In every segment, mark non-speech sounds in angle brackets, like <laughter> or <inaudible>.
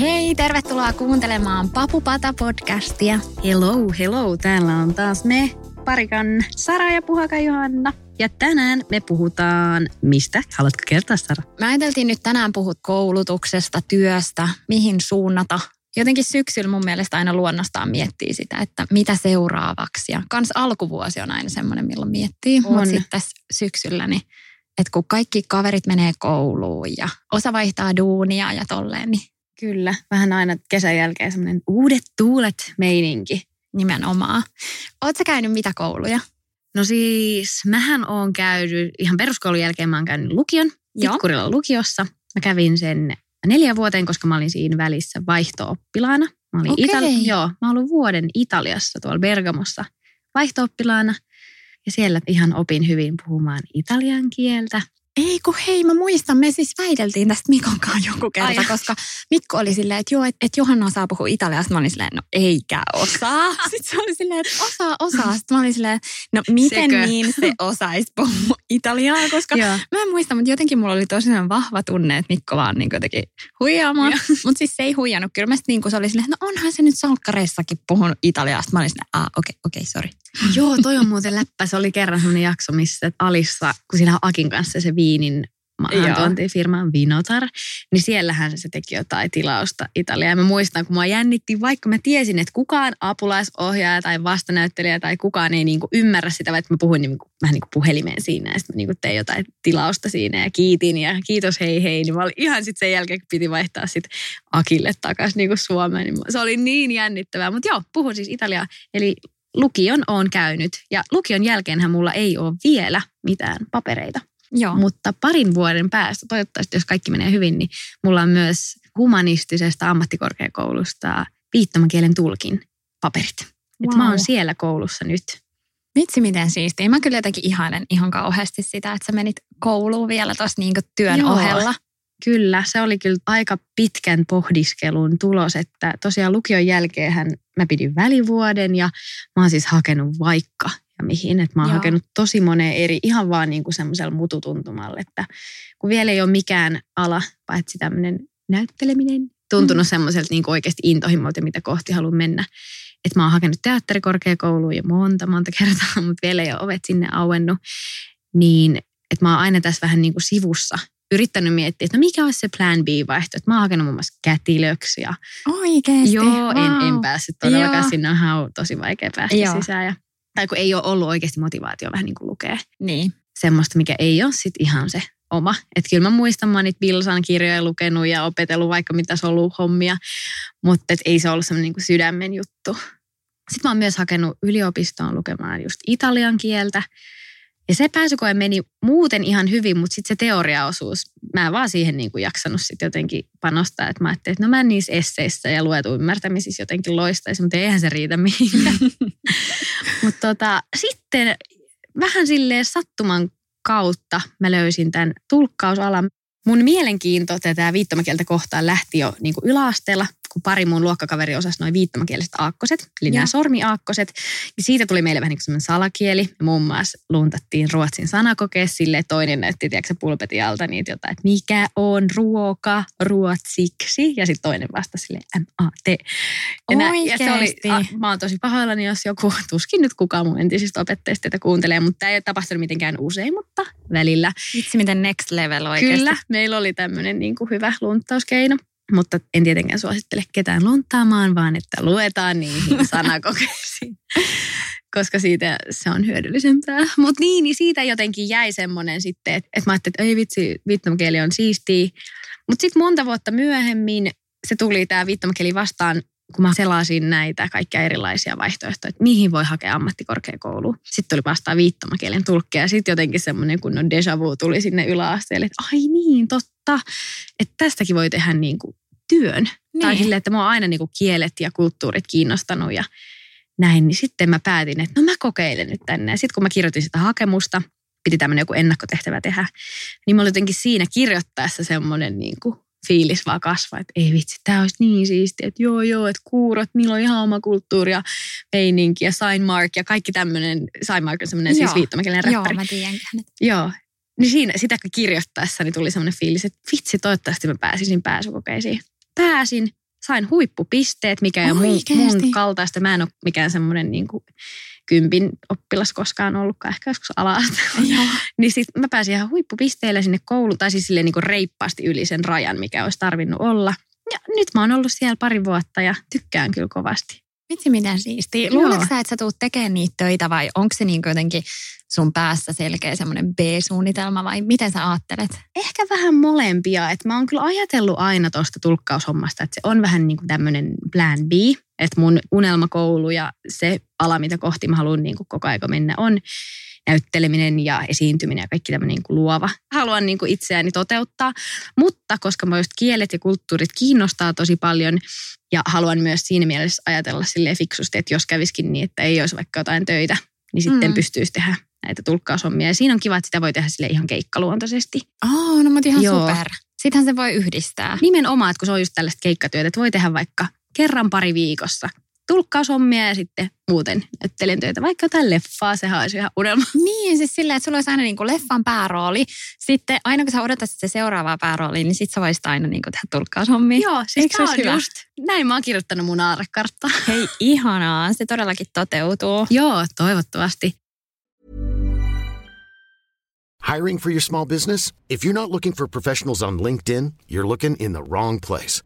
Hei, tervetuloa kuuntelemaan Papupata-podcastia. Hello, hello. Täällä on taas me, parikan Sara ja Puhaka Johanna. Ja tänään me puhutaan mistä? Haluatko kertoa, Sara? Me ajateltiin nyt tänään puhua koulutuksesta, työstä, mihin suunnata. Jotenkin syksyllä mun mielestä aina luonnostaan miettii sitä, että mitä seuraavaksi. Ja kans alkuvuosi on aina semmoinen, milloin miettii. Mutta sitten tässä syksyllä, niin että kun kaikki kaverit menee kouluun ja osa vaihtaa duunia ja tolleen, niin Kyllä, vähän aina kesän jälkeen semmoinen uudet tuulet meininki. nimenomaan. Oletko käynyt mitä kouluja? No siis, mähän oon käynyt, ihan peruskoulun jälkeen mä oon käynyt lukion, Joo. Tikkurilan lukiossa. Mä kävin sen neljä vuoteen, koska mä olin siinä välissä vaihto-oppilaana. Mä olin Okei. Itali- joo, mä olin vuoden Italiassa tuolla Bergamossa vaihto-oppilaana. Ja siellä ihan opin hyvin puhumaan italian kieltä. Ei kun hei, mä muistan, me siis väiteltiin tästä Mikon kanssa joku kerta, Ai. koska Mikko oli silleen, että joo, että et Johanna osaa puhua italiasta. Mä olin silleen, no eikä osaa. <laughs> Sitten se oli silleen, että osaa, osaa. Sitten mä olin silleen, no miten Sekö? niin se osaisi puhua italiaa, koska Joo. Mä en muista, mutta jotenkin mulla oli tosi vahva tunne, että Mikko vaan niin jotenkin huijaamaan. <laughs> Mutta siis se ei huijannut. Kyllä mä niin se oli silleen, että no onhan se nyt salkkareissakin puhunut italiasta. Mä olin silleen, ah okei, okay, okei, okay, sorry. Joo, toi on muuten läppä. Se oli kerran semmoinen jakso, missä Alissa, kun siinä on Akin kanssa se viinin Joo. maahantuontifirma Vinotar, niin siellähän se teki jotain tilausta Italiaa. Ja mä muistan, kun mua jännitti, vaikka mä tiesin, että kukaan apulaisohjaaja tai vastanäyttelijä tai kukaan ei niinku ymmärrä sitä, vaikka mä puhuin niinku, vähän niin kuin puhelimeen siinä ja sitten mä niinku tein jotain tilausta siinä ja kiitin ja kiitos hei hei. Niin mä olin ihan sitten sen jälkeen, kun piti vaihtaa sitten Akille takaisin niinku Suomeen. Niin se oli niin jännittävää. Mutta joo, puhun siis Italiaa. Eli lukion on käynyt ja lukion jälkeenhän mulla ei ole vielä mitään papereita. Joo. Mutta parin vuoden päästä, toivottavasti jos kaikki menee hyvin, niin mulla on myös humanistisesta ammattikorkeakoulusta viittomakielen tulkin paperit. Et Wow. mä oon siellä koulussa nyt. Vitsi, miten siistiä. Mä kyllä jotenkin ihailen ihan kauheasti sitä, että sä menit kouluun vielä tuossa niinku työn Joo. ohella. Kyllä, se oli kyllä aika pitkän pohdiskelun tulos, että tosiaan lukion jälkeenhän mä pidin välivuoden ja mä oon siis hakenut vaikka ja mihin. Että mä oon Joo. hakenut tosi moneen eri, ihan vaan niin kuin semmoisella mututuntumalla, että kun vielä ei ole mikään ala, paitsi tämmöinen näytteleminen, tuntunut mm. semmoiselta niin kuin oikeasti intohimolta, mitä kohti haluan mennä. Että mä oon hakenut teatterikorkeakouluun jo monta, monta kertaa, <laughs> mutta vielä ei ole ovet sinne auennut. Niin, että mä oon aina tässä vähän niin kuin sivussa yrittänyt miettiä, että no mikä olisi se plan B-vaihtoehto. Että Mä oon hakenut muun muassa kätilöksi ja Oikeesti? joo, wow. en, en päässyt todellakaan Joo. sinne. On tosi vaikea päästä Joo. sisään. Ja, tai kun ei ole ollut oikeasti motivaatio vähän niin kuin lukea Niin. semmoista, mikä ei ole sit ihan se oma. Että kyllä mä muistan, mä niitä Bilsan kirjoja lukenut ja opetellut vaikka mitä ollut hommia, mutta et ei se ollut semmoinen niinku sydämen juttu. Sitten mä oon myös hakenut yliopistoon lukemaan just italian kieltä. Ja se pääsykoe meni muuten ihan hyvin, mutta sitten se teoriaosuus, mä en vaan siihen niinku jaksanut sitten jotenkin panostaa. Että mä ajattelin, että no mä niissä esseissä ja luetu ymmärtämisissä jotenkin loistaisi, mutta eihän se riitä mihinkään. <laughs> mutta tota, sitten vähän silleen sattuman kautta mä löysin tämän tulkkausalan. Mun mielenkiinto tätä viittomakieltä kohtaan lähti jo niin kuin yläasteella, kun pari mun luokkakaveri osasi noin viittomakieliset aakkoset, eli nämä sormiaakkoset. Ja siitä tuli meille vähän niin kuin salakieli. Me muun muassa luntattiin ruotsin sanakokeessa sille toinen näytti, tiedätkö, pulpetin alta niitä jotain, että mikä on ruoka ruotsiksi. Ja sitten toinen vastasi sille M-A-T. Ja, nä- ja se oli, a, mä oon tosi pahoillani, jos joku, <laughs> tuskin nyt kukaan mun entisistä opettajista tätä kuuntelee, mutta tämä ei ole tapahtunut mitenkään usein, mutta välillä. Vitsi, miten next level oikeasti. Kyllä, meillä oli tämmöinen niin kuin hyvä lunttauskeino. Mutta en tietenkään suosittele ketään lunttaamaan, vaan että luetaan niihin <laughs> sanakokeisiin. Koska siitä se on hyödyllisempää. Mutta niin, niin siitä jotenkin jäi semmoinen sitten, että, että mä ajattelin, että ei vitsi, viittomakieli on siistiä. Mutta sitten monta vuotta myöhemmin se tuli tämä viittomakieli vastaan kun mä selasin näitä kaikkia erilaisia vaihtoehtoja, että mihin voi hakea ammattikorkeakouluun. Sitten tuli vastaan viittomakielen tulkkeja ja sitten jotenkin semmoinen kunnon deja vu tuli sinne yläasteelle, että ai niin, totta, että tästäkin voi tehdä niin kuin työn. Niin. Tai silleen, että mua on aina niin kuin kielet ja kulttuurit kiinnostanut ja näin, niin sitten mä päätin, että no mä kokeilen nyt tänne. Ja sitten kun mä kirjoitin sitä hakemusta, piti tämmöinen joku ennakkotehtävä tehdä, niin mä olin jotenkin siinä kirjoittaessa semmoinen niin kuin fiilis vaan kasvaa, että ei vitsi, tämä olisi niin siistiä, että joo joo, että kuurot, niillä on ihan oma kulttuuri ja meininki ja Signmark ja kaikki tämmöinen, Signmark on semmoinen siis viittomakielinen räppäri. Joo, mä tiedän hänet. Joo, niin siinä sitä kirjoittaessa niin tuli semmoinen fiilis, että vitsi, toivottavasti mä pääsisin pääsykokeisiin. Pääsin, sain huippupisteet, mikä ei mun, mun kaltaista. Mä en ole mikään semmoinen niin kuin kympin oppilas koskaan ollutkaan, ehkä joskus ala <laughs> Niin sitten mä pääsin ihan huippupisteille sinne kouluun, tai siis silleen niin kuin reippaasti yli sen rajan, mikä olisi tarvinnut olla. Ja nyt mä oon ollut siellä pari vuotta ja tykkään kyllä kovasti. Vitsi miten siistiä. Luuletko sä, että sä tuut tekemään niitä töitä vai onko se niin jotenkin sun päässä selkeä semmoinen B-suunnitelma vai miten sä ajattelet? Ehkä vähän molempia. Että mä oon kyllä ajatellut aina tuosta tulkkaushommasta, että se on vähän niin kuin tämmöinen plan B. Että mun unelmakoulu ja se ala, mitä kohti mä haluan niin kuin koko aika mennä on näytteleminen ja esiintyminen ja kaikki tämmöinen niin kuin luova. Haluan niin kuin itseäni toteuttaa, mutta koska mä just kielet ja kulttuurit kiinnostaa tosi paljon ja haluan myös siinä mielessä ajatella sille fiksusti, että jos käviskin niin, että ei olisi vaikka jotain töitä, niin sitten mm. pystyisi tehdä näitä tulkkaushommia. Ja siinä on kiva, että sitä voi tehdä sille ihan keikkaluontoisesti. Oh, no mutta ihan Joo. super. Sitähän se voi yhdistää. Nimenomaan, että kun se on just tällaista keikkatyötä, että voi tehdä vaikka kerran pari viikossa tulkkaushommia ja sitten muuten näyttelen töitä, vaikka jotain leffaa, sehän olisi ihan unelma. Niin, siis silleen, että sulla olisi aina niin kuin leffan päärooli. Sitten aina kun sä odotat se seuraavaa päärooli, niin sit sä voisit aina niin kuin tehdä tulkkaushommia. Joo, siis Eikö se on hyvä? just. Näin mä oon kirjoittanut mun aarekarttaa. Hei, ihanaa. Se todellakin toteutuu. Joo, toivottavasti. Hiring for your small business? If you're not looking for professionals on LinkedIn, you're looking in the wrong place.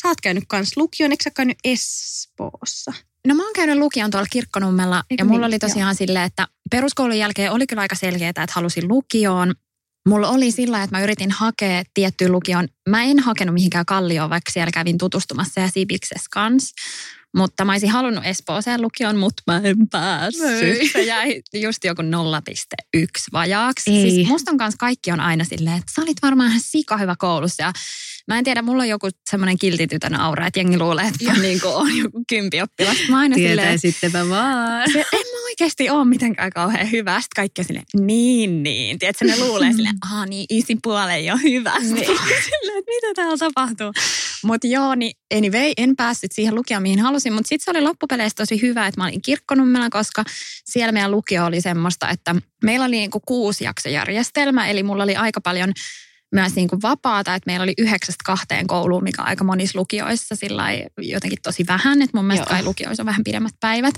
sä? Oot käynyt kans lukion, eikö sä käynyt Espoossa? No mä oon käynyt lukion tuolla Kirkkonummella Eikö ja mulla niin? oli tosiaan silleen, että peruskoulun jälkeen oli kyllä aika selkeää, että halusin lukioon. Mulla oli sillä, että mä yritin hakea tiettyyn lukioon. Mä en hakenut mihinkään kallioon, vaikka siellä kävin tutustumassa ja Sibiksessä kanssa. Mutta mä olisin halunnut Espooseen lukion, mutta mä en päässyt. Se jäi just joku 0,1 vajaaksi. Ei. Siis musta on kanssa kaikki on aina silleen, että sä olit varmaan ihan sika hyvä koulussa ja Mä en tiedä, mulla on joku semmoinen kiltitytön aura, että jengi luulee, että mä niin on joku kympi oppilas. Mä aina sittenpä vaan. Se, en mä oikeasti ole mitenkään kauhean hyvä. Sitten kaikki on silleen, niin, niin. Tiedätkö, ne luulee silleen, aha niin, isin puoleen jo hyvä. Niin. silleen, että mitä täällä tapahtuu. Mutta joo, niin anyway, en päässyt siihen lukioon, mihin halusin. Mutta sitten se oli loppupeleissä tosi hyvä, että mä olin kirkkonummella, koska siellä meidän lukio oli semmoista, että meillä oli niinku kuusi jaksojärjestelmä. Eli mulla oli aika paljon myös niin kuin vapaata, että meillä oli yhdeksästä kahteen kouluun, mikä aika monissa lukioissa sillä jotenkin tosi vähän, että mun mielestä kai lukioissa on vähän pidemmät päivät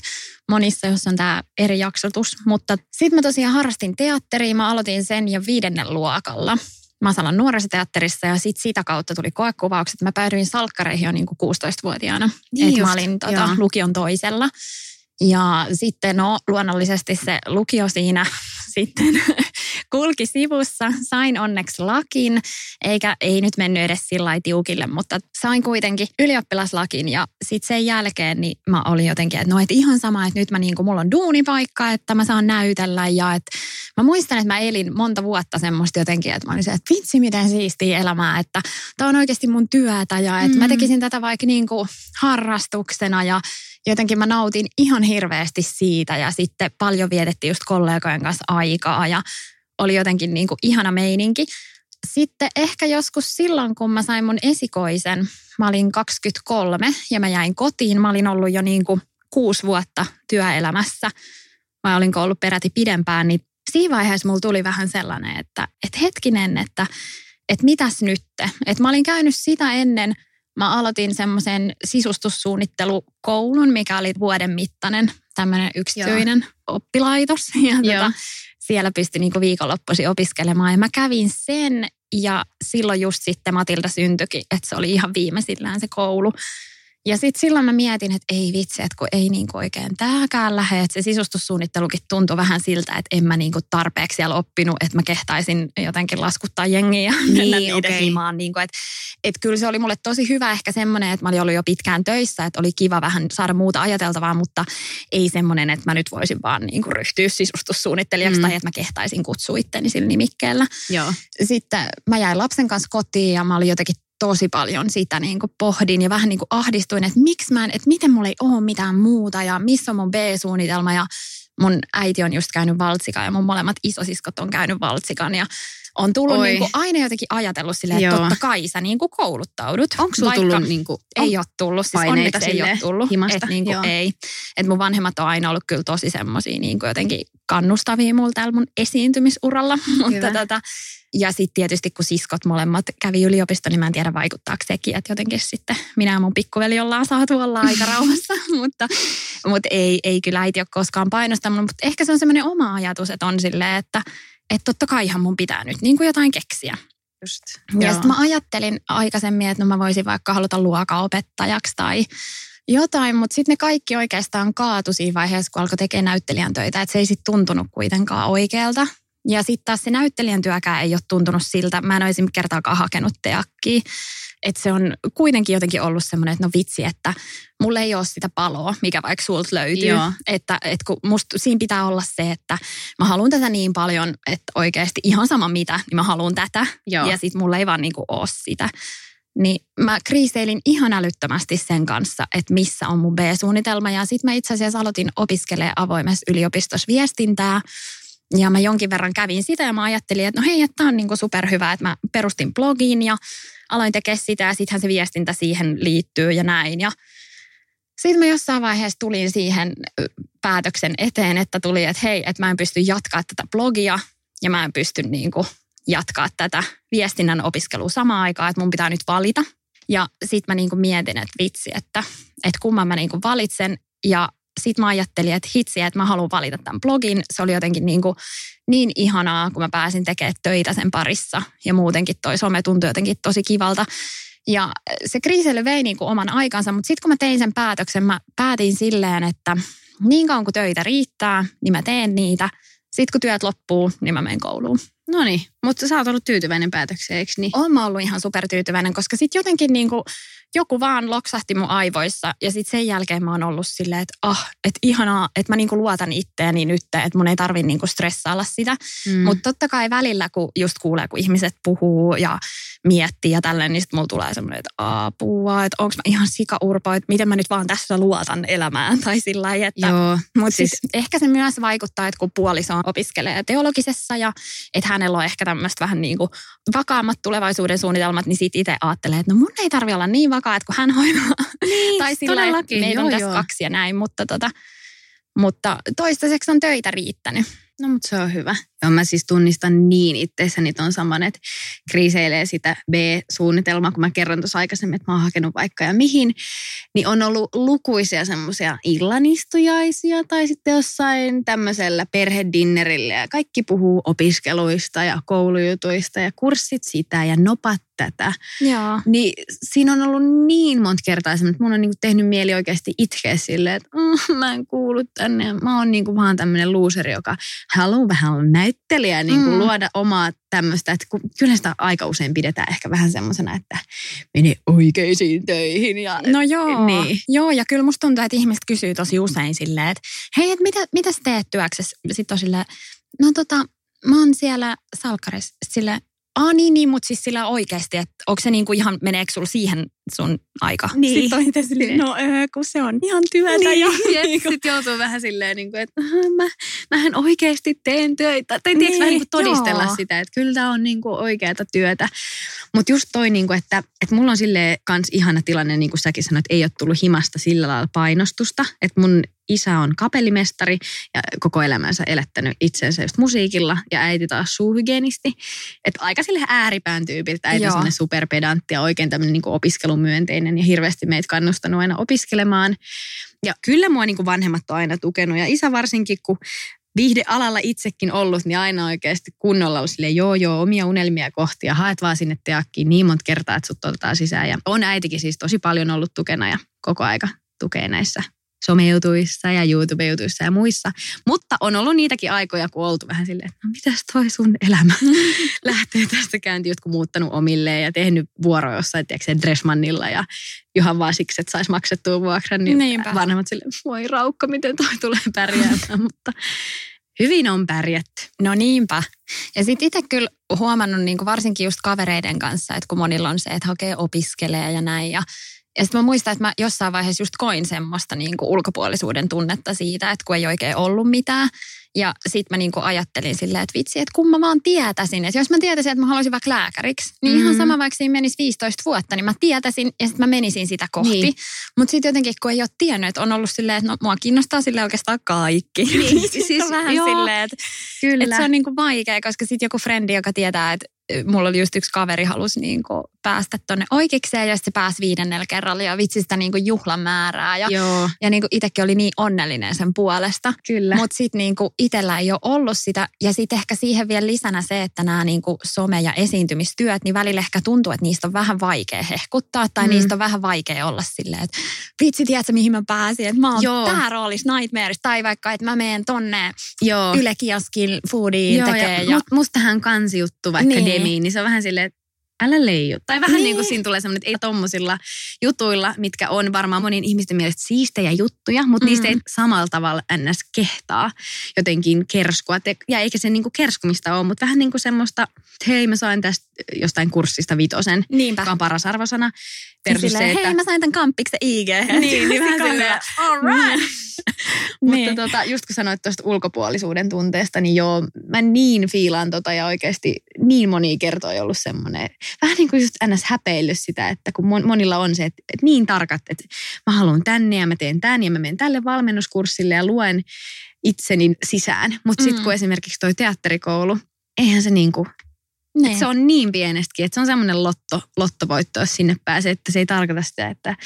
monissa, jos on tämä eri jaksotus. Mutta sitten mä tosiaan harrastin teatteria, mä aloitin sen jo viidennen luokalla. Masalan nuorisoteatterissa ja sitten sitä kautta tuli koekuvaukset. Mä päädyin salkkareihin jo niin kuin 16-vuotiaana. Niin että mä olin tota, lukion toisella. Ja sitten no luonnollisesti se lukio siinä <laughs> sitten kulki sivussa. Sain onneksi lakin, eikä ei nyt mennyt edes sillä tiukille, mutta sain kuitenkin ylioppilaslakin ja sitten sen jälkeen niin mä olin jotenkin, että no et ihan sama, että nyt mä niin kuin, mulla on duunipaikka, että mä saan näytellä ja että mä muistan, että mä elin monta vuotta semmoista jotenkin, että mä olin se, että vitsi miten siistiä elämää, että tämä on oikeasti mun työtä ja että mm. mä tekisin tätä vaikka niin kuin harrastuksena ja jotenkin mä nautin ihan hirveästi siitä ja sitten paljon vietettiin just kollegojen kanssa aikaa ja oli jotenkin niin kuin ihana meininki. Sitten ehkä joskus silloin, kun mä sain mun esikoisen, mä olin 23 ja mä jäin kotiin. Mä olin ollut jo niin kuin kuusi vuotta työelämässä. Mä olin ollut peräti pidempään, niin siinä vaiheessa mulla tuli vähän sellainen, että, että hetkinen, että, että mitäs nyt? Että mä olin käynyt sitä ennen, mä aloitin semmoisen sisustussuunnittelukoulun, mikä oli vuoden mittainen tämmöinen yksityinen Joo. oppilaitos. <laughs> Ja tota, siellä pystyi niinku viikonloppuisin opiskelemaan ja mä kävin sen ja silloin just sitten Matilda syntyikin, että se oli ihan viimeisillään se koulu. Ja sitten silloin mä mietin, että ei vitsi, että kun ei niinku oikein tämäkään lähde. Että se sisustussuunnittelukin tuntui vähän siltä, että en mä niinku tarpeeksi siellä oppinut, että mä kehtaisin jotenkin laskuttaa jengiä ja niin, mennä niiden okay. himaan. Niinku, että et kyllä se oli mulle tosi hyvä ehkä semmoinen, että mä olin ollut jo pitkään töissä, että oli kiva vähän saada muuta ajateltavaa, mutta ei semmoinen, että mä nyt voisin vaan niinku ryhtyä sisustussuunnittelijaksi mm. tai että mä kehtaisin kutsua itteni sillä nimikkeellä. Joo. Sitten mä jäin lapsen kanssa kotiin ja mä olin jotenkin tosi paljon sitä niin kuin pohdin ja vähän niin kuin ahdistuin, että miksi mä en, että miten mulla ei ole mitään muuta ja missä on mun B-suunnitelma. Ja mun äiti on just käynyt valtsikan ja mun molemmat isosiskot on käynyt valtsikan ja on tullut niin kuin aina jotenkin ajatellut silleen, että totta kai sä niin kuin kouluttaudut. Onko sulla tullut niin kuin, Ei ole tullut, siis onneksi ei ole tullut. Himasta. Et niin kuin ei. Et mun vanhemmat on aina ollut kyllä tosi semmoisia niin kuin jotenkin kannustavia mulla täällä mun esiintymisuralla. <laughs> Mutta tota, ja sitten tietysti kun siskot molemmat kävi yliopisto, niin mä en tiedä vaikuttaako sekin, että jotenkin sitten minä ja mun pikkuveli ollaan saatu olla aika <laughs> rauhassa. <laughs> mutta, mutta ei, ei kyllä äiti ole koskaan painostanut, mutta ehkä se on semmoinen oma ajatus, että on silleen, että että totta kaihan mun pitää nyt niin kuin jotain keksiä. Just, ja sitten mä ajattelin aikaisemmin, että no mä voisin vaikka haluta luokaopettajaksi tai jotain, mutta sitten ne kaikki oikeastaan kaatu siinä vaiheessa, kun alkoi tekemään näyttelijän töitä, että se ei sitten tuntunut kuitenkaan oikealta. Ja sitten taas se näyttelijän työkään ei ole tuntunut siltä. Mä en olisi kertaakaan hakenut teakkiä. Että se on kuitenkin jotenkin ollut semmoinen, että no vitsi, että mulla ei ole sitä paloa, mikä vaikka sulta löytyy. Joo. Että, että kun musta siinä pitää olla se, että mä haluan tätä niin paljon, että oikeasti ihan sama mitä, niin mä haluan tätä. Joo. Ja sitten mulla ei vaan niinku ole sitä. Niin mä kriiseilin ihan älyttömästi sen kanssa, että missä on mun B-suunnitelma. Ja sitten mä itse asiassa aloitin opiskelemaan avoimessa yliopistossa viestintää. Ja mä jonkin verran kävin sitä ja mä ajattelin, että no hei, että tämä on niinku superhyvä, että mä perustin blogin ja aloin tekemään sitä ja sittenhän se viestintä siihen liittyy ja näin. Ja sitten mä jossain vaiheessa tulin siihen päätöksen eteen, että tuli, että hei, että mä en pysty jatkaa tätä blogia ja mä en pysty niin kuin jatkaa tätä viestinnän opiskelua samaan aikaan, että mun pitää nyt valita. Ja sitten mä niin kuin mietin, että vitsi, että, että kumman mä niin kuin valitsen. Ja sitten mä ajattelin, että hitsi, että mä haluan valita tämän blogin. Se oli jotenkin niin, kuin niin ihanaa, kun mä pääsin tekemään töitä sen parissa. Ja muutenkin toi some tuntui jotenkin tosi kivalta. Ja se kriisely vei niin kuin oman aikansa, mutta sitten kun mä tein sen päätöksen, mä päätin silleen, että niin kauan kuin töitä riittää, niin mä teen niitä. Sitten kun työt loppuu, niin mä menen kouluun. No niin, mutta sä oot ollut tyytyväinen päätökseen, eikö niin? Oon mä ollut ihan supertyytyväinen, koska sitten jotenkin niin kuin joku vaan loksahti mun aivoissa ja sitten sen jälkeen mä oon ollut silleen, että ah, että ihanaa, että mä niinku luotan itteeni nyt, että mun ei tarvi niinku stressailla sitä. Mm. Mutta totta kai välillä, kun just kuulee, kun ihmiset puhuu ja miettii ja tälleen, niin sitten mulla tulee semmoinen, että apua, että onko mä ihan sikaurpo, että miten mä nyt vaan tässä luotan elämään <laughs> tai sillä lailla, että Mutta siis... ehkä se myös vaikuttaa, että kun puoliso opiskelee teologisessa ja että hänellä on ehkä tämmöistä vähän niin kuin vakaammat tulevaisuuden suunnitelmat, niin sitten itse ajattelee, että no mun ei tarvi olla niin vakaa, että kun hän hoitaa. Niin, tai sillä meitä on tässä kaksi ja näin, mutta, tota, mutta toistaiseksi on töitä riittänyt. No mutta se on hyvä. Joo, mä siis tunnistan niin itseessäni ton saman, että kriiseilee sitä B-suunnitelmaa, kun mä kerron tuossa aikaisemmin, että mä oon hakenut vaikka ja mihin, niin on ollut lukuisia semmoisia illanistujaisia tai sitten jossain tämmöisellä perhedinnerillä ja kaikki puhuu opiskeluista ja koulujutuista ja kurssit sitä ja nopat tätä. Joo. Niin siinä on ollut niin monta kertaa että mun on niinku tehnyt mieli oikeasti itkeä silleen, että mm, mä en kuulu tänne. Mä oon niinku vaan tämmöinen luuseri, joka haluaa vähän näyttelijä niin kuin mm. luoda omaa tämmöistä, että kun, kyllä sitä aika usein pidetään ehkä vähän semmoisena, että mene oikeisiin töihin. Ja, no joo, niin. joo, ja kyllä musta tuntuu, että ihmiset kysyy tosi usein silleen, että hei, että mitä, mitä sä teet työksessä? Sitten on silleen, no tota, mä oon siellä salkkarissa. Sille, Aa niin, niin, mutta siis sillä oikeasti, että onko se niinku ihan, meneekö sulla siihen sun aika? Niin. Sitten on itse silleen, no öö, kun se on ihan työtä. Niin, ja, <laughs> ja sitten joutuu vähän silleen, niin kuin, että mä, mähän oikeasti teen töitä. Tai tiedätkö, Niin, vähän niin kuin todistella joo. sitä, että kyllä tämä on niin kuin oikeata työtä. Mutta just toi, niin kuin, että, että mulla on silleen kans ihana tilanne, niin kuin säkin sanoit, ei ole tullut himasta sillä lailla painostusta. Että mun isä on kapellimestari ja koko elämänsä elättänyt itsensä just musiikilla ja äiti taas suuhygienisti. Että aika sille ääripään tyypiltä. Äiti on Joo. superpedantti ja oikein tämmöinen niin opiskelumyönteinen ja hirveästi meitä kannustanut aina opiskelemaan. Ja kyllä mua niin kuin vanhemmat on aina tukenut ja isä varsinkin, kun viihdealalla itsekin ollut, niin aina oikeasti kunnolla ollut silleen, joo joo, omia unelmia kohti ja haet vaan sinne teakkiin niin monta kertaa, että sut otetaan sisään. Ja on äitikin siis tosi paljon ollut tukena ja koko aika tukee näissä someutuissa ja YouTube-jutuissa ja muissa. Mutta on ollut niitäkin aikoja, kun oltu vähän silleen, että no mitäs toi sun elämä <laughs> lähtee tästä käyntiin, jotkut muuttanut omilleen ja tehnyt vuoro jossain, tiedätkö, Dressmannilla ja ihan vaan siksi, että saisi maksettua vuokran, niin Niinpä. vanhemmat silleen, voi raukka, miten toi tulee pärjäämään, <laughs> mutta hyvin on pärjätty. No niinpä. Ja sitten itse kyllä huomannut niin varsinkin just kavereiden kanssa, että kun monilla on se, että hakee opiskelee ja näin. Ja, ja sitten mä muistan, että mä jossain vaiheessa just koin semmoista niin kuin ulkopuolisuuden tunnetta siitä, että kun ei oikein ollut mitään. Ja sitten mä niin kuin ajattelin silleen, että vitsi, että kun mä vaan tietäisin, että jos mä tietäisin, että mä haluaisin vaikka lääkäriksi, niin ihan Mhm. sama vaikka siinä menisi 15 vuotta, niin mä tietäisin ja sitten mä menisin sitä kohti. Niin. Mutta sitten jotenkin, kun ei ole tiennyt, että on ollut silleen, että no, mua kiinnostaa sille oikeastaan kaikki. Niin, <laughs> siis on vähän joo. silleen, että Kyllä. et se on niinku vaikea, koska sitten joku frendi, joka tietää, että mulla oli just yksi kaveri halusi niinku päästä tonne oikeikseen ja sitten se pääsi viidennellä kerralla ja vitsi sitä niinku juhlamäärää. Ja, Joo, ja niinku itsekin oli niin onnellinen sen puolesta. kyllä. Mutta sitten niinku itsellä ei ole ollut sitä. Ja sitten ehkä siihen vielä lisänä se, että nämä niinku some- ja esiintymistyöt, niin välillä ehkä tuntuu, että niistä on vähän vaikea hehkuttaa. Tai Mm. niistä on vähän vaikea olla silleen, että vitsi, tiedätkö mihin mä pääsin. Että mä oon Joo. pääroolissa Nightmares. Tai vaikka, että mä menen tonne Joo. Yle Kioskin foodiin Joo, tekee. ja, Ja, Mut, mustahan kansijuttu vaikka Niin. Niin. Demiin, niin se on vähän silleen, että älä leiju. Tai vähän niin, Niin. kuin siinä tulee semmoinen, että ei tommosilla jutuilla, mitkä on varmaan monien ihmisten mielestä siistejä juttuja, mutta mm. niistä ei samalla tavalla ns. kehtaa jotenkin kerskua. Ja eikä se niin kuin kerskumista ole, mutta vähän niin kuin semmoista, että hei mä sain tästä jostain kurssista vitosen, Niinpä. joka on paras arvosana. Siis Versus silleen, se, että... hei mä sain tämän kampiksen IG. Niin, <laughs> niin vähän silleen, all right. <laughs> Mutta Niin. tota, just kun sanoit tuosta ulkopuolisuuden tunteesta, niin joo, mä niin fiilaan tota ja oikeasti niin moni kertoi ollut semmoinen, vähän niin kuin just ns. häpeillyt sitä, että kun mon- monilla on se, että, että niin tarkat, että mä haluan tänne ja mä teen tän ja mä menen tälle valmennuskurssille ja luen itseni sisään. Mutta sitten Mm. kun esimerkiksi toi teatterikoulu, eihän se niin kuin Niin. se on niin pienestäkin, että se on semmoinen lotto, lottovoitto, jos sinne pääsee. Että se ei tarkoita sitä, että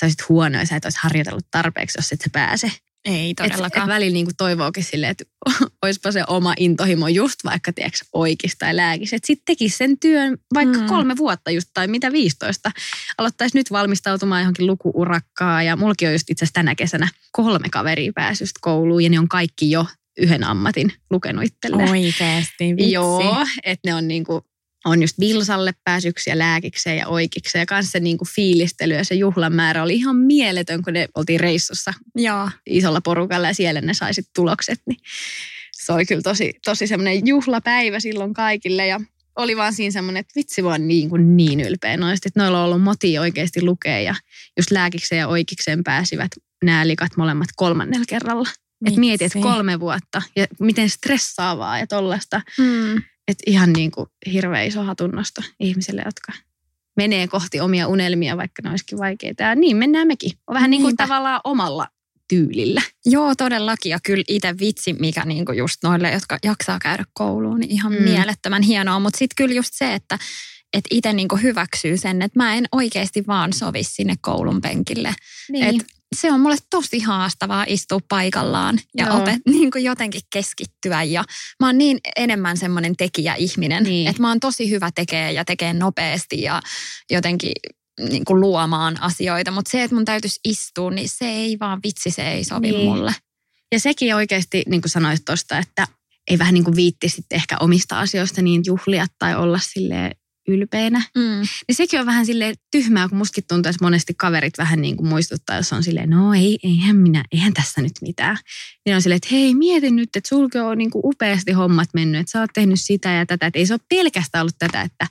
sä olisit huono ja sä et olisi harjoitellut tarpeeksi, jos et sä pääse. Ei Et, todellakaan. et välillä niinku toivookin silleen, että <laughs> olisipa se oma intohimo just vaikka tiedätkö, oikis tai lääkis. Että sitten tekisi sen työn vaikka Mm. kolme vuotta just tai mitä 15. Aloittaisi nyt valmistautumaan johonkin lukuurakkaa. Ja mullakin on just itse asiassa tänä kesänä kolme kaveria pääsystä kouluun ja ne on kaikki jo yhden ammatin lukenut itselleen. Oikeesti, vitsi. Joo, että ne on niinku, on just Vilsalle pääsyksiä lääkikseen ja oikeikseen. Ja kanssa se niinku fiilistely ja se juhlan määrä oli ihan mieletön, kun ne oltiin reissussa Joo. isolla porukalla ja siellä ne sai sit tulokset. Niin se oli kyllä tosi, tosi semmoinen juhlapäivä silloin kaikille ja oli vaan siinä semmoinen, että vitsi vaan niin, kuin niin ylpeä noista, että noilla on ollut moti oikeasti lukea ja just lääkikseen ja oikeikseen pääsivät nämä likat molemmat kolmannella kerralla. Et mieti, että kolme vuotta ja miten stressaavaa ja tollasta. Mm. Että ihan niin kuin hirveä iso hatunnosto ihmisille, jotka menee kohti omia unelmia, vaikka ne olisikin vaikeita. Ja niin mennään mekin. On vähän niin kuin Niinpä. tavallaan omalla tyylillä. Joo, todellakin. Ja kyllä itse vitsi, mikä niinku just noille, jotka jaksaa käydä kouluun, niin ihan Mm. mm. mielettömän hienoa. Mutta sitten kyllä just se, että et itse niinku hyväksyy sen, että mä en oikeasti vaan sovi sinne koulun penkille. Niin. Et se on mulle tosi haastavaa istua paikallaan ja Joo. opet, <laughs> niin kuin jotenkin keskittyä. Ja mä oon niin enemmän semmoinen tekijäihminen, Niin. että mä oon tosi hyvä tekee ja tekee nopeasti ja jotenkin niin kuin luomaan asioita. Mutta se, että mun täytyisi istua, niin se ei vaan vitsi, se ei sovi Niin. mulle. Ja sekin oikeasti, niin kuin sanoit tuosta, että ei vähän niin kuin viitti sitten ehkä omista asioista niin juhlia tai olla sille ylpeänä. Mm. Niin sekin on vähän silleen tyhmää, kun mustakin tuntuu, että monesti kaverit vähän niin kuin muistuttaa, jos on silleen, no ei, eihän minä, eihän tässä nyt mitään. Niin on silleen, että hei, mieti nyt, että sulke on niin kuin upeasti hommat mennyt, että sä oot tehnyt sitä ja tätä. Että ei se ole pelkästään ollut tätä, että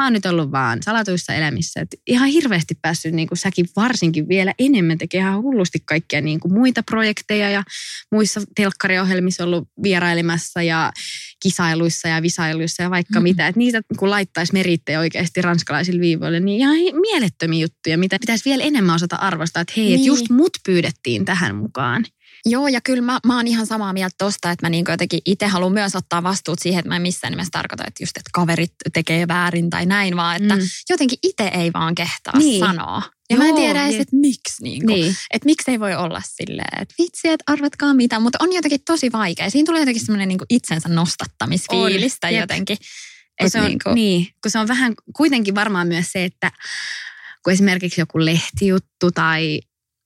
mä oon nyt ollut vaan salatuissa elämissä. Että ihan hirveästi päässyt niin kuin säkin varsinkin vielä enemmän tekemään ihan hullusti kaikkia niin kuin muita projekteja ja muissa telkkariohjelmissa ollut vierailemassa ja kisailuissa ja visailuissa ja vaikka mm. mitä. Että niitä kun laittaisi merittejä oikeasti ranskalaisille viivoille, niin ihan mielettömiä juttuja, mitä pitäisi vielä enemmän osata arvostaa. Että hei, niin. että just mut pyydettiin tähän mukaan. Joo, ja kyllä mä, mä oon ihan samaa mieltä tosta, että mä niin jotenkin itse haluan myös ottaa vastuut siihen, että mä en missään nimessä tarkoita, että just, että kaverit tekee väärin tai näin, vaan että mm. jotenkin itse ei vaan kehtaa niin. sanoa. Ja Joo, mä en tiedä edes, että miksi. Niin kuin, niin. Että miksi ei voi olla silleen, että vitsi, että arvatkaa mitä. Mutta on jotenkin tosi vaikea. Siinä tulee jotenkin semmoinen niin itsensä nostattamisfiilistä on, jotenkin. Kun se on, niin, kuin, niin, kun se on vähän kuitenkin varmaan myös se, että kun esimerkiksi joku lehtijuttu tai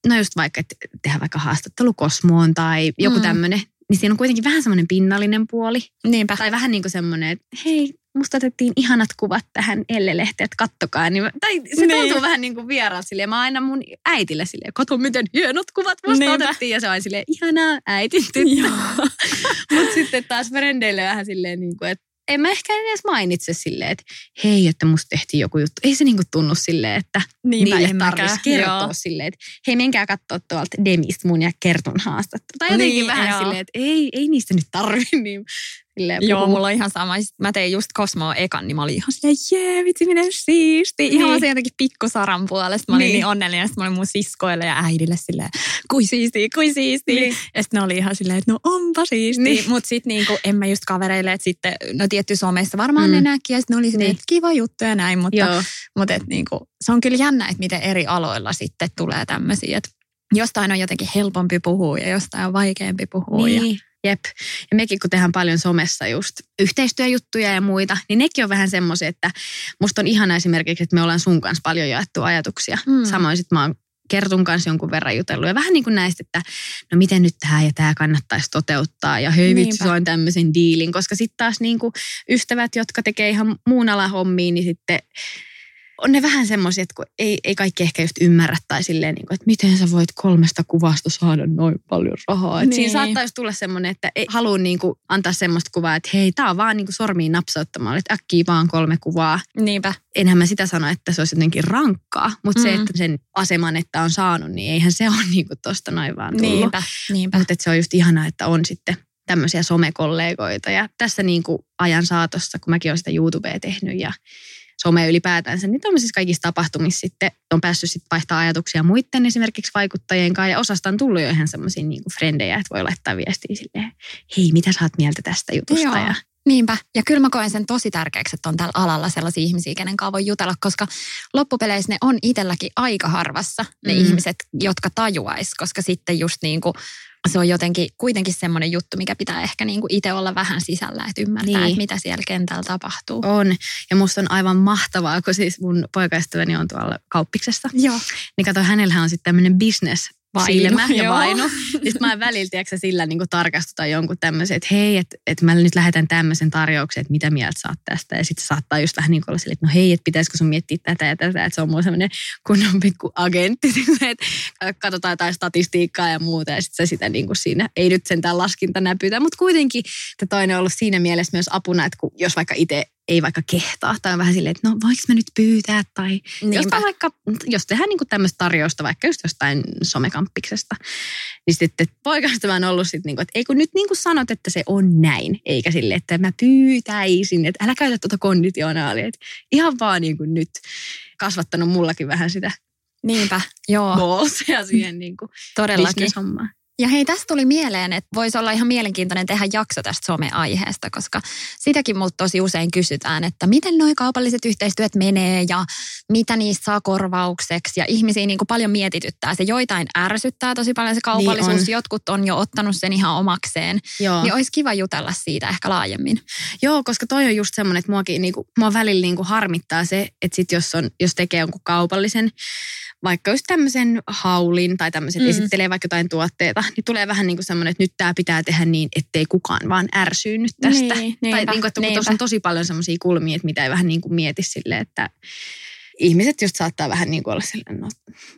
no just vaikka, että tehdään vaikka haastattelu Kosmoon tai joku mm. tämmöinen, niin siinä on kuitenkin vähän semmoinen pinnallinen puoli. Niinpä. Tai vähän niin kuin semmoinen, että hei, musta otettiin ihanat kuvat tähän Elle-lehteen, että kattokaa. Niin, tai se niin. tuntuu vähän niin kuin vieraalta silleen. Mä aina mun äitille silleen, kato miten hienot kuvat musta Niinpä. otettiin. Ja se on silleen, ihanaa äitin tyttö. <laughs> Mutta sitten taas frendeille vähän silleen, niin kuin, että en mä ehkä edes mainitse silleen, että hei, että musta tehtiin joku juttu. Ei se niinku tunnu silleen, että Niinpä niille tarvitsisi kertoa joo. silleen, että hei, menkää katsoa tuolta Demistä mun ja Kertun haastattelu. Tai jotenkin niin, vähän joo. silleen, että ei, ei niistä nyt tarvi niin Silleen Joo, mulla on ihan sama. Sitten mä tein just Cosmoa ekan, niin mä olin ihan silleen, jee, vitsi, miten siisti. Niin. Ihan se jotenkin pikkusaran puolesta. Mä olin niin, niin onnellinen. Sitten mä olin mun siskoille ja äidille silleen, kui siisti, kui siisti. Niin. Ja sitten ne oli ihan silleen, että no onpa siisti. Niin. Mutta sitten niinku, en mä just kavereille, että sitten, no tietty somessa varmaan mm. ne näki. Ja sitten ne oli silleen, niin. että kiva juttu ja näin. Mutta, mutta et niinku, se on kyllä jännä, että miten eri aloilla sitten tulee tämmöisiä. Että jostain on jotenkin helpompi puhua ja jostain on vaikeampi puhua. Niin. Ja Jep. Ja mekin kun tehdään paljon somessa just yhteistyöjuttuja ja muita, niin nekin on vähän semmoisia, että musta on ihana esimerkiksi, että me ollaan sun kanssa paljon jaettu ajatuksia. Mm. Samoin sitten mä oon Kertun kanssa jonkun verran jutellut. Ja vähän niin kuin näistä, että no miten nyt tämä ja tämä kannattaisi toteuttaa. Ja hei vitsi, on tämmöisen diilin. Koska sitten taas niin kuin ystävät, jotka tekee ihan muun alan hommiin, niin sitten on ne vähän semmoisia, että kun ei, ei kaikki ehkä just ymmärrä tai silleen, niin kuin, että miten sä voit kolmesta kuvasta saada noin paljon rahaa. Niin. siinä saattaa just tulla semmoinen, että ei halua niin kuin antaa semmoista kuvaa, että hei, tää on vaan niin kuin sormiin napsauttamalla, että äkkiä vaan kolme kuvaa. Niinpä. Enhän mä sitä sano, että se olisi jotenkin rankkaa, mutta mm. se, että sen aseman, että on saanut, niin eihän se ole niin kuin tosta noin vaan tullut. Niinpä, niinpä. Mutta se on just ihanaa, että on sitten tämmöisiä somekollegoita ja tässä niin kuin ajan saatossa, kun mäkin olen sitä YouTubea tehnyt ja some ylipäätänsä, niin tämmöisissä kaikissa tapahtumissa sitten on päässyt sitten vaihtaa ajatuksia muiden esimerkiksi vaikuttajien kanssa ja osasta on tullut jo ihan semmoisia niin frendejä, että voi laittaa viestiä silleen, hei mitä sä oot mieltä tästä jutusta Joo. ja Niinpä. Ja kyllä mä koen sen tosi tärkeäksi, että on tällä alalla sellaisia ihmisiä, kenen kanssa voi jutella, koska loppupeleissä ne on itselläkin aika harvassa ne mm. ihmiset, jotka tajuais, koska sitten just niin kuin se on jotenkin kuitenkin semmoinen juttu, mikä pitää ehkä niin kuin itse olla vähän sisällä, että ymmärtää, niin. että mitä siellä kentällä tapahtuu. On. Ja musta on aivan mahtavaa, kun siis mun poikaystäväni on tuolla kauppiksessa. Joo. Niin kato, hänellä on sitten tämmöinen business vainu, silmä ja vainu. Sitten mä en välillä, tiedätkö, sillä niin tarkastuta jonkun tämmöisen, että hei, että, että mä nyt lähetän tämmöisen tarjouksen, että mitä mieltä saat tästä. Ja sitten se saattaa just vähän niin kuin olla sille, että no hei, että pitäisikö sun miettiä tätä ja tätä. Että se on mulla semmoinen kunnon pikku agentti, <laughs> että katsotaan jotain statistiikkaa ja muuta. Ja sitten se sitä niin kuin siinä, ei nyt sentään laskinta näpytä, mutta kuitenkin että toinen on ollut siinä mielessä myös apuna, että kun, jos vaikka itse ei vaikka kehtaa tai on vähän silleen, että no voiko mä nyt pyytää tai jos, vaikka, jos tehdään niin tämmöistä tarjousta vaikka just jostain somekamppiksesta, niin sitten poikaystävä on ollut sitten niin kuin, että ei kun nyt niin kuin sanot, että se on näin, eikä sille, että mä pyytäisin, että älä käytä tuota konditionaalia, että ihan vaan niin kuin nyt kasvattanut mullakin vähän sitä Niinpä, joo. <laughs> Ballsia siihen niin kuin Todellakin. Ja hei, tästä tuli mieleen, että voisi olla ihan mielenkiintoinen tehdä jakso tästä some-aiheesta, koska sitäkin multa tosi usein kysytään, että miten nuo kaupalliset yhteistyöt menee ja mitä niistä saa korvaukseksi. Ja ihmisiä niin kuin paljon mietityttää. Se joitain ärsyttää tosi paljon se kaupallisuus. Niin on. Jotkut on jo ottanut sen ihan omakseen. Joo. Niin olisi kiva jutella siitä ehkä laajemmin. Joo, koska toi on just semmoinen, että muakin, niin kuin, mua välillä niin kuin harmittaa se, että sit jos, on, jos tekee jonkun kaupallisen vaikka just tämmöisen haulin tai tämmöisen mm. esittelee vaikka jotain tuotteita, niin tulee vähän niin kuin semmoinen, että nyt tämä pitää tehdä niin, ettei kukaan vaan ärsyy tästä. Niin, tai niinpä, niin kuin, että kun tuossa on tosi paljon semmoisia kulmia, että mitä ei vähän niin kuin mieti silleen, että ihmiset just saattaa vähän niin kuin olla silleen, no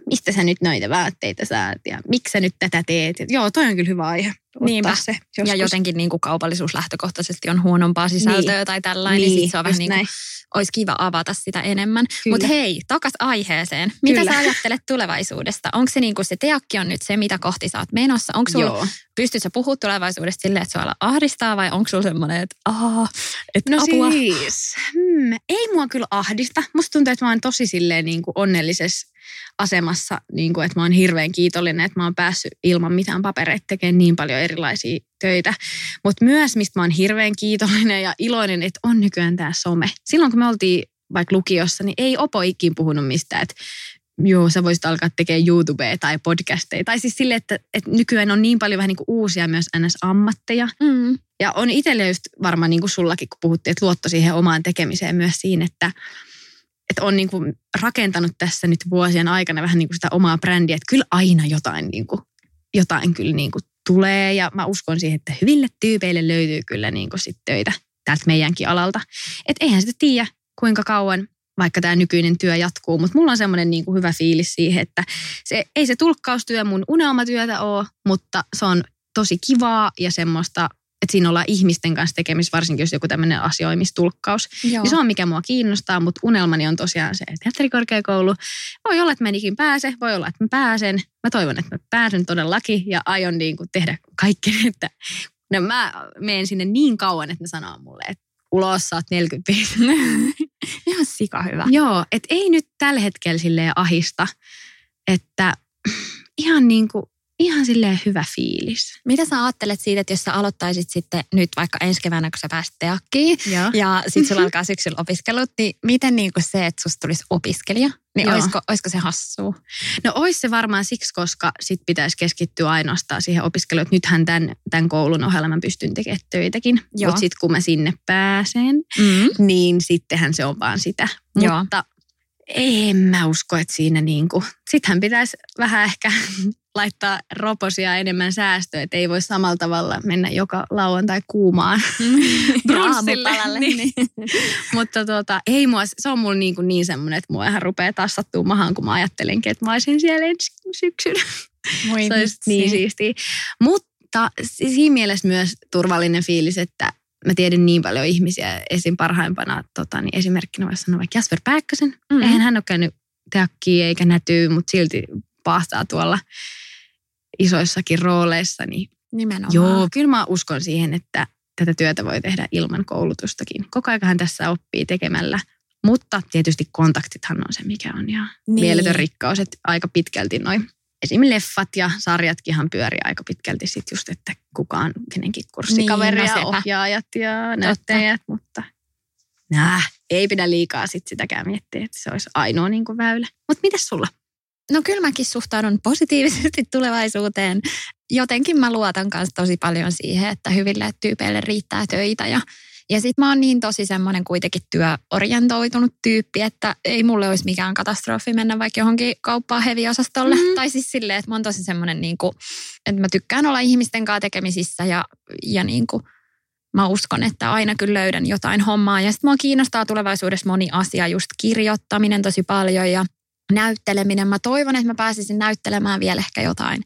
mistä sä nyt noita vaatteita saat ja miksi sä nyt tätä teet. Ja, joo, toi on kyllä hyvä aihe. Niinpä. Se Ja jotenkin niin kuin kaupallisuus lähtökohtaisesti on huonompaa sisältöä Niin. tai tällainen, niin, Niin, sit se on vähän niin kuin, olisi kiva avata sitä enemmän. Mutta hei, takas aiheeseen. Mitä Kyllä. sä ajattelet <laughs> tulevaisuudesta? Onko se niin kuin se teakki on nyt se, mitä kohti sä oot menossa? Onko sulla, pystyt sä puhua tulevaisuudesta silleen, että sua ahdistaa vai onko sulla semmoinen, että aah, että No apua? siis, hmm, ei mua kyllä ahdista. Musta tuntuu, että mä oon tosi silleen niin kuin onnellisessa asemassa, niin kuin, että mä oon hirveän kiitollinen, että mä oon päässyt ilman mitään papereita tekemään niin paljon erilaisia töitä. Mutta myös, mistä mä oon hirveän kiitollinen ja iloinen, että on nykyään tämä some. Silloin kun me oltiin vaikka lukiossa, niin ei Opo ikin puhunut mistään, että joo, sä voisit alkaa tekemään YouTubea tai podcasteja. Tai siis silleen, että, että nykyään on niin paljon vähän niin kuin uusia myös NS-ammatteja. Mm. Ja on itselle just varmaan niin kuin sullakin, kun puhuttiin, että luotto siihen omaan tekemiseen myös siinä, että, että on niin kuin rakentanut tässä nyt vuosien aikana vähän niin kuin sitä omaa brändiä, että kyllä aina jotain, niin kuin, jotain kyllä niin kuin tulee. Ja mä uskon siihen, että hyville tyypeille löytyy kyllä niin kuin sit töitä täältä meidänkin alalta. Että eihän sitä tiedä, kuinka kauan vaikka tämä nykyinen työ jatkuu, mutta mulla on semmoinen niin kuin hyvä fiilis siihen, että se, ei se tulkkaustyö mun unelmatyötä ole, mutta se on tosi kivaa ja semmoista, että siinä ollaan ihmisten kanssa tekemisissä, varsinkin jos joku tämmöinen asioimistulkkaus. Joo. Niin se on mikä mua kiinnostaa, mutta unelmani on tosiaan se, että teatterikorkeakoulu. Voi olla, että mä en ikin pääse, voi olla, että mä pääsen. Mä toivon, että mä pääsen todellakin ja aion niin kuin tehdä kaikkeni, että no mä menen sinne niin kauan, että ne sanoo mulle, että ulos saat 45. <laughs> Ihan sika hyvä. Joo, että ei nyt tällä hetkellä silleen ahista, että ihan niin kuin, ihan silleen hyvä fiilis. Mitä sä ajattelet siitä, että jos sä aloittaisit sitten nyt vaikka ensi keväänä, kun sä pääset teakkiin, Joo. ja sitten sulla <laughs> alkaa syksyllä opiskelut, niin miten niin kuin se, että susta tulisi opiskelija, niin Joo. olisiko, olisiko se hassua? No olisi se varmaan siksi, koska sit pitäisi keskittyä ainoastaan siihen opiskeluun. Että nythän tämän, tämän koulun ohella mä pystyn tekemään töitäkin. Mutta sitten kun mä sinne pääsen, Mm. niin sittenhän se on vaan sitä. Joo. Mutta en mä usko, että siinä niinku, sittenhän pitäisi vähän ehkä laittaa roposia enemmän säästöä, että ei voi samalla tavalla mennä joka lauantai kuumaan <laughs> <laughs> brunssille. <laughs> Niin. niin. Mutta tota, ei mua, se on mulla niin, kuin niin semmoinen, että mua ihan rupeaa taas sattuu mahaan, kun mä ajattelenkin, että mä olisin siellä ensi syksynä. Voi Se olisi niin siistiä. Mutta siinä mielessä myös turvallinen fiilis, että mä tiedän niin paljon ihmisiä, esim. parhaimpana tota, niin esimerkkinä voisi sanoa vaikka Jasper Pääkkösen. Mm. Eihän hän ole käynyt teakkiin eikä nätyy, mutta silti paastaa tuolla isoissakin rooleissa. Niin Nimenomaan. joo, kyllä mä uskon siihen, että tätä työtä voi tehdä ilman koulutustakin. Koko aikahan tässä oppii tekemällä. Mutta tietysti kontaktithan on se, mikä on ihan Niin. mieletön rikkaus, että aika pitkälti noin esimerkiksi leffat ja sarjatkinhan pyörii aika pitkälti sit just, että kukaan kenenkin kurssikaveri Niin, ja no ohjaajat ja näyttäjät, mutta nää, ei pidä liikaa sit sitäkään miettiä, että se olisi ainoa niin kuin väylä. Mutta mitäs sulla? No kyllä mäkin suhtaudun positiivisesti <laughs> tulevaisuuteen. Jotenkin mä luotan kanssa tosi paljon siihen, että hyville tyypeille riittää töitä ja ja sitten mä oon niin tosi semmoinen kuitenkin työorientoitunut tyyppi, että ei mulle olisi mikään katastrofi mennä vaikka johonkin kauppaan heviosastolle. Mhm. Mm-hmm. Tai siis silleen, että mä oon tosi semmoinen, niin kuin, että mä tykkään olla ihmisten kanssa tekemisissä ja, ja niin kuin, mä uskon, että aina kyllä löydän jotain hommaa. Ja sitten mua kiinnostaa tulevaisuudessa moni asia, just kirjoittaminen tosi paljon ja näytteleminen. Mä toivon, että mä pääsisin näyttelemään vielä ehkä jotain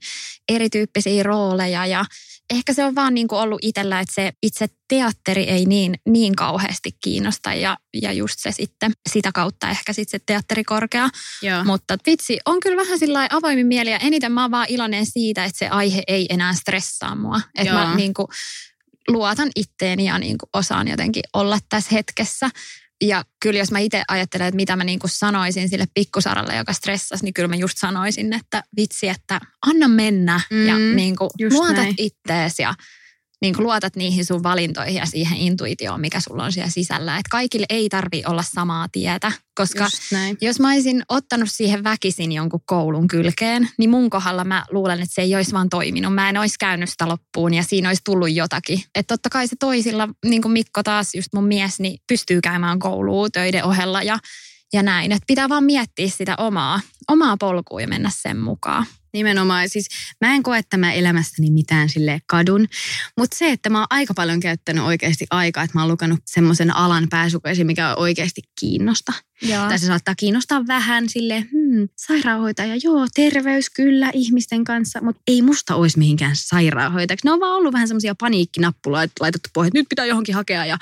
erityyppisiä rooleja ja ehkä se on vaan niin kuin ollut itsellä, että se itse teatteri ei niin, niin kauheasti kiinnosta ja, ja just se sitten sitä kautta ehkä sitten se teatterikorkea. Joo. Mutta vitsi, on kyllä vähän sillä avoimin mieli ja eniten mä oon vaan iloinen siitä, että se aihe ei enää stressaa mua. Että mä niin kuin luotan itteeni ja niin kuin osaan jotenkin olla tässä hetkessä. Ja kyllä jos mä itse ajattelen, että mitä mä niin kuin sanoisin sille pikkusaralle, joka stressasi, niin kyllä mä just sanoisin, että vitsi, että anna mennä Mm, ja niin kuin luotat näin. ittees ja niin kuin luotat niihin sun valintoihin ja siihen intuitioon, mikä sulla on siellä sisällä. Että kaikille ei tarvi olla samaa tietä, koska jos mä olisin ottanut siihen väkisin jonkun koulun kylkeen, niin mun kohdalla mä luulen, että se ei olisi vaan toiminut. Mä en olisi käynyt sitä loppuun ja siinä olisi tullut jotakin. Että totta kai se toisilla, niin kuin Mikko taas, just mun mies, niin pystyy käymään koulua töiden ohella ja, ja näin. Että pitää vaan miettiä sitä omaa, omaa polkua ja mennä sen mukaan. Nimenomaan. Siis mä en koe tämä elämästäni mitään sille kadun, mutta se, että mä oon aika paljon käyttänyt oikeasti aikaa, että mä oon lukenut semmoisen alan pääsykoisi, mikä oikeasti kiinnosta. Joo. Tai se saattaa kiinnostaa vähän sille hmm, sairaanhoitaja, joo, terveys kyllä ihmisten kanssa, mutta ei musta olisi mihinkään sairaanhoitajaksi. Ne on vaan ollut vähän semmoisia paniikkinappuloita laitettu pohjat, että nyt pitää johonkin hakea ja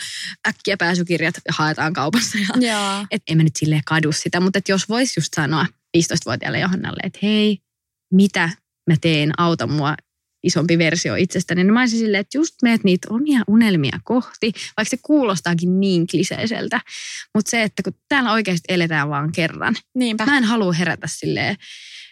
äkkiä pääsykirjat haetaan kaupassa. Ja, Joo. et en mä nyt silleen kadu sitä, mutta jos vois just sanoa 15-vuotiaalle Johannalle, että hei, mitä mä teen, auta mua isompi versio itsestäni, niin mä olisin silleen, että just meet niitä omia unelmia kohti, vaikka se kuulostaakin niin kliseiseltä. Mutta se, että kun täällä oikeasti eletään vaan kerran, Niinpä. mä en halua herätä silleen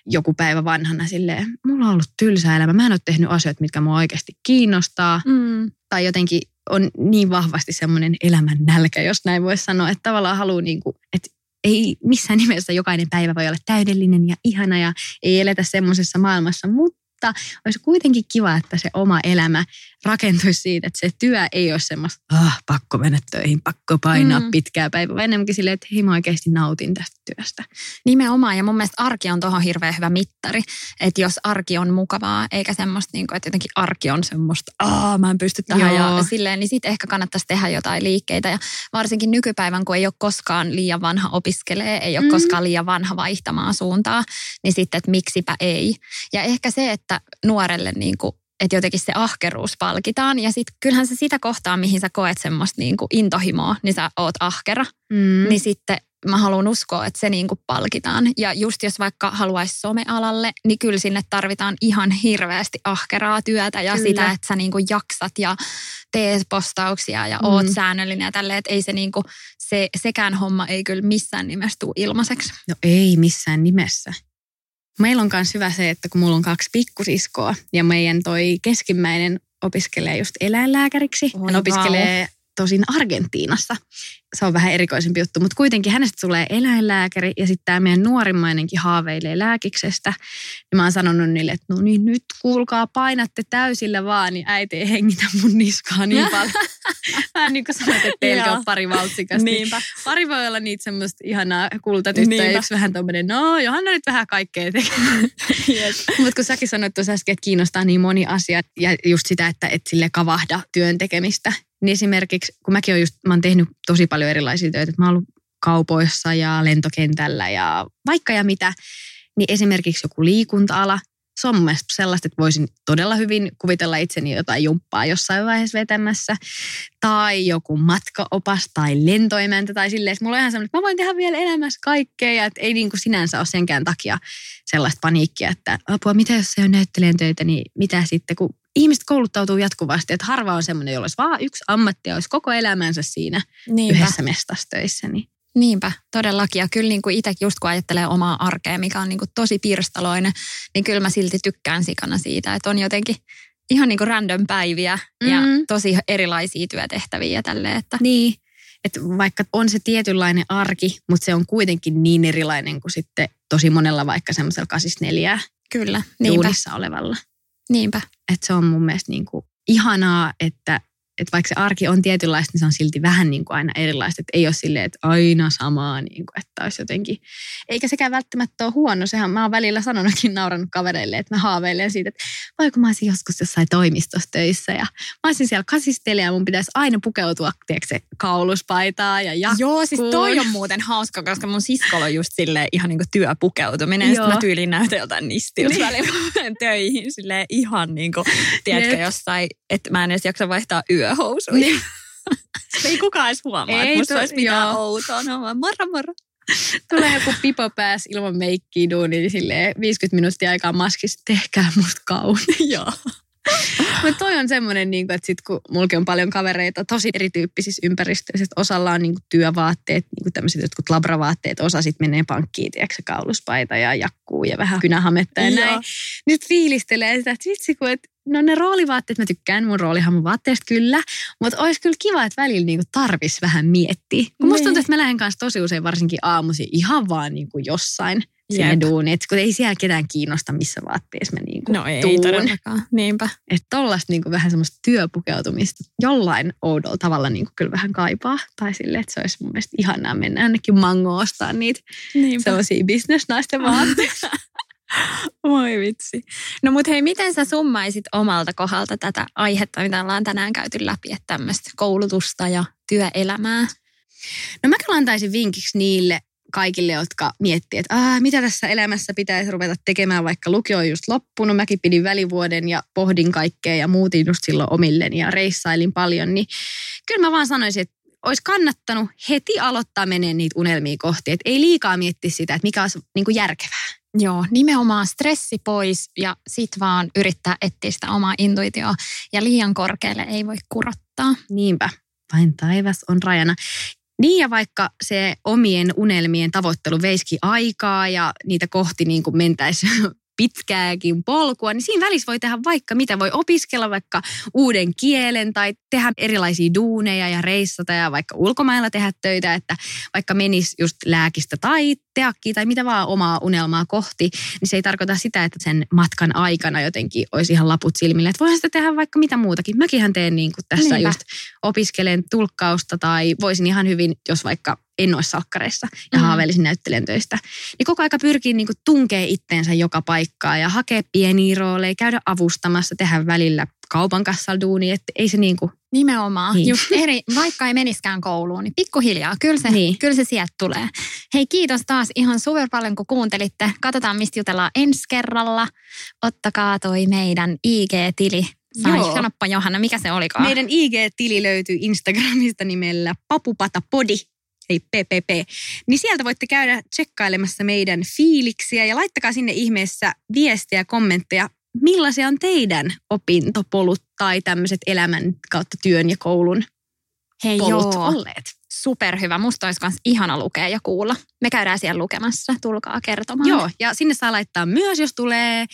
joku päivä vanhana silleen, mulla on ollut tylsä elämä, mä en ole tehnyt asioita, mitkä mua oikeasti kiinnostaa, Mm. tai jotenkin on niin vahvasti semmoinen elämän nälkä, jos näin voisi sanoa, että tavallaan haluaa niin kuin, että ei missään nimessä jokainen päivä voi olla täydellinen ja ihana ja ei eletä semmoisessa maailmassa, mutta olisi kuitenkin kiva, että se oma elämä rakentuisi siitä, että se työ ei ole semmoista, ah, pakko mennä töihin, pakko painaa Mm. pitkää päivää, vaan enemmänkin silleen, että hei mä oikeasti nautin tästä työstä. Nimenomaan, ja mun mielestä arki on tuohon hirveän hyvä mittari. Että jos arki on mukavaa, eikä semmoista, niin kuin, että jotenkin arki on semmoista, aa mä en pysty tähän Joo. ja silleen, niin sitten ehkä kannattaisi tehdä jotain liikkeitä. Ja varsinkin nykypäivän, kun ei ole koskaan liian vanha opiskelee, ei ole mm. koskaan liian vanha vaihtamaan suuntaa, niin sitten, että miksipä ei. Ja ehkä se, että nuorelle niin kuin, että jotenkin se ahkeruus palkitaan. Ja sitten kyllähän se sitä kohtaa, mihin sä koet semmoista niin kuin intohimoa, niin sä oot ahkera Mm. niin sitten mä haluan uskoa, että se niin kuin palkitaan. Ja just jos vaikka haluaisi somealalle, niin kyllä sinne tarvitaan ihan hirveästi ahkeraa työtä ja Kyllä. sitä, että sä niin kuin jaksat ja teet postauksia ja Mm. oot säännöllinen ja tälleen, että ei se niin kuin, se, sekään homma ei kyllä missään nimessä tule ilmaiseksi. No ei missään nimessä. Meillä on myös hyvä se, että kun mulla on kaksi pikkusiskoa ja meidän toi keskimmäinen opiskelee just eläinlääkäriksi. Oi Hän opiskelee tosin Argentiinassa. Se on vähän erikoisempi juttu, mutta kuitenkin hänestä tulee eläinlääkäri ja sitten tämä meidän nuorimmainenkin haaveilee lääkiksestä. Ja mä oon sanonut niille, että no niin nyt kuulkaa painatte täysillä vaan, niin äiti ei hengitä mun niskaa niin <laughs> paljon. Vähän niin kuin sanoit, että teillä on pari valtsikasta. Niin. Pari voi olla niitä semmoista ihanaa kultatyttöä ja yksi vähän tommonen, no Johanna nyt vähän kaikkea tekee. <laughs> Mutta kun säkin sanoit tuossa äsken, että kiinnostaa niin moni asia ja just sitä, että et sille kavahda työn tekemistä. Niin esimerkiksi, kun mäkin olen just, mä oon tehnyt tosi paljon erilaisia töitä, että mä oon ollut kaupoissa ja lentokentällä ja vaikka ja mitä, niin esimerkiksi joku liikunta-ala, se on mun mielestä sellaista, että voisin todella hyvin kuvitella itseni jotain jumppaa jossain vaiheessa vetämässä. Tai joku matkaopas tai lentoimäntä tai silleen, että mulla on ihan semmoinen, että mä voin tehdä vielä elämässä kaikkea. Ja että ei niin kuin sinänsä ole senkään takia sellaista paniikkia, että apua, mitä jos se on näyttelijän töitä, niin mitä sitten, kun ihmiset kouluttautuu jatkuvasti, että harva on semmoinen, jolla olisi vaan yksi ammatti ja olisi koko elämänsä siinä Niinpä. yhdessä mestassa töissä. Niin. Niinpä, todellakin. Ja kyllä niin kuin itse just kun ajattelee omaa arkea, mikä on niin kuin tosi pirstaloinen, niin kyllä mä silti tykkään sikana siitä, että on jotenkin ihan niin kuin random päiviä ja Mm. tosi erilaisia työtehtäviä ja tälleen, että Niin, että vaikka on se tietynlainen arki, mutta se on kuitenkin niin erilainen kuin sitten tosi monella vaikka semmoisella 84 kyllä, niinpä, olevalla. niinpä. Että se on mun mielestä niin kuin ihanaa, että, että vaikka se arki on tietynlaista, niin se on silti vähän niin kuin aina erilaista. Että ei ole silleen, että aina samaa, niin kuin, että olisi jotenkin. Eikä sekään välttämättä ole huono. Sehän mä oon välillä sanonutkin, naurannut kavereille, että mä haaveilen siitä, että voi kun mä olisin joskus jossain toimistossa töissä ja mä olisin siellä kasistelija ja mun pitäisi aina pukeutua, tiedätkö se, kauluspaitaa ja jakkuun. Joo, siis toi on muuten hauska, koska mun siskolla on just silleen ihan niin kuin työpukeutuminen. Sitten mä tyyliin näytän jotain nistiltä Niin. välillä <laughs> töihin. Silleen ihan niin kuin, tiedätkö, jossain, että mä en edes jaksa vaihtaa yöhousuja. Niin. <laughs> Ei kukaan edes huomaa, Ei että musta olisi mitään joo. outoa. No vaan moro moro. Tulee joku pipo pääs ilman meikkiä duuniin, niin silleen 50 minuuttia aikaa maskista, tehkää musta kauni. <laughs> Joo. <laughs> Mutta toi on semmoinen, niin että sit kun mulki on paljon kavereita tosi erityyppisissä ympäristöissä, että osalla on niin kuin työvaatteet, niin kuin tämmöiset jotkut labravaatteet, osa sitten menee pankkiin, tiedätkö, kauluspaita ja jakkuu ja vähän kynähametta ja Joo. näin. Nyt fiilistelee sitä, että vitsi kun, että no ne roolivaatteet, mä tykkään mun roolihamun vaatteesta kyllä, mutta olisi kyllä kiva, että välillä niinku tarvis vähän miettiä. Kun musta Niin. tuntuu, että mä lähden kanssa tosi usein varsinkin aamuisin ihan vaan niinku jossain sinne Jep. duuniin. Kun ei siellä ketään kiinnosta, missä vaatteessa mä niinku No ei tuun. todellakaan. Niinpä. Että tollaista niinku vähän semmoista työpukeutumista jollain oudolla tavalla niinku kyllä vähän kaipaa. Tai silleen, että se olisi mun mielestä ihanaa mennä ainakin mango ostaa niitä sellaisia bisnesnaisten vaatteita. <laughs> <laughs> Voi vitsi. No mut hei, miten sä summaisit omalta kohdalta tätä aihetta, mitä ollaan tänään käyty läpi, että tämmöistä koulutusta ja työelämää? No mä kyllä antaisin vinkiksi niille kaikille, jotka miettii, että Aa, mitä tässä elämässä pitäisi ruveta tekemään, vaikka lukio on just loppunut. Mäkin pidin välivuoden ja pohdin kaikkea ja muutin just silloin omilleni ja reissailin paljon. Niin kyllä mä vaan sanoisin, että olisi kannattanut heti aloittaa menee niitä unelmia kohti. Että ei liikaa miettiä sitä, että mikä olisi niin kuin järkevää. Joo, nimenomaan stressi pois ja sit vaan yrittää etsiä sitä omaa intuitioa. Ja liian korkealle ei voi kurottaa. Niinpä, vain taivas on rajana. Niin ja vaikka se omien unelmien tavoittelu veiski aikaa ja niitä kohti niin kuin mentäisi pitkääkin polkua, niin siinä välissä voi tehdä vaikka mitä. Voi opiskella vaikka uuden kielen tai tehdä erilaisia duuneja ja reissata ja vaikka ulkomailla tehdä töitä, että vaikka menisi just lääkistä tai teakkiin tai mitä vaan omaa unelmaa kohti, niin se ei tarkoita sitä, että sen matkan aikana jotenkin olisi ihan laput silmille. Että voihan sitä tehdä vaikka mitä muutakin. Mäkin teen niin kuin tässä Niinpä. just opiskelen tulkkausta tai voisin ihan hyvin, jos vaikka en ole salkkareissa ja mm. haaveilisin näyttelijän töistä. Niin koko aika pyrkii niin kuin tunkee itteensä joka paikkaa ja hakee pieniä rooleja, käydä avustamassa, tehdä välillä kaupan kassalla duuni, että ei se niin kuin... Nimenomaan, niin. just eri, vaikka ei meniskään kouluun, niin pikkuhiljaa, kyllä se, niin. kyllä se sieltä tulee. Hei kiitos taas ihan super paljon kun kuuntelitte. Katsotaan mistä jutellaan ensi kerralla. Ottakaa toi meidän IG-tili Ai, Joo. sanoppa Johanna, mikä se olikaan? Meidän IG-tili löytyy Instagramista nimellä papupatapodi eli PPP, niin sieltä voitte käydä tsekkailemassa meidän fiiliksiä ja laittakaa sinne ihmeessä viestiä ja kommentteja, millaisia on teidän opintopolut tai tämmöiset elämän kautta työn ja koulun Hei polut joo. olleet. Superhyvä. Musta olisi myös ihana lukea ja kuulla. Me käydään siellä lukemassa. Tulkaa kertomaan. Joo, ja sinne saa laittaa myös, jos tulee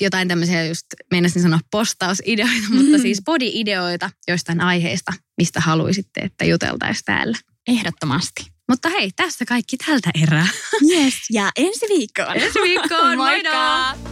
jotain tämmöisiä just, meinasin sanoa postausideoita, <laughs> mutta <laughs> siis body-ideoita jostain aiheesta, mistä haluaisitte, että juteltaisiin täällä. Ehdottomasti. Mutta hei, tässä kaikki tältä erää. Yes, ja ensi viikkoon. Ensi viikkoon, <laughs> moikka!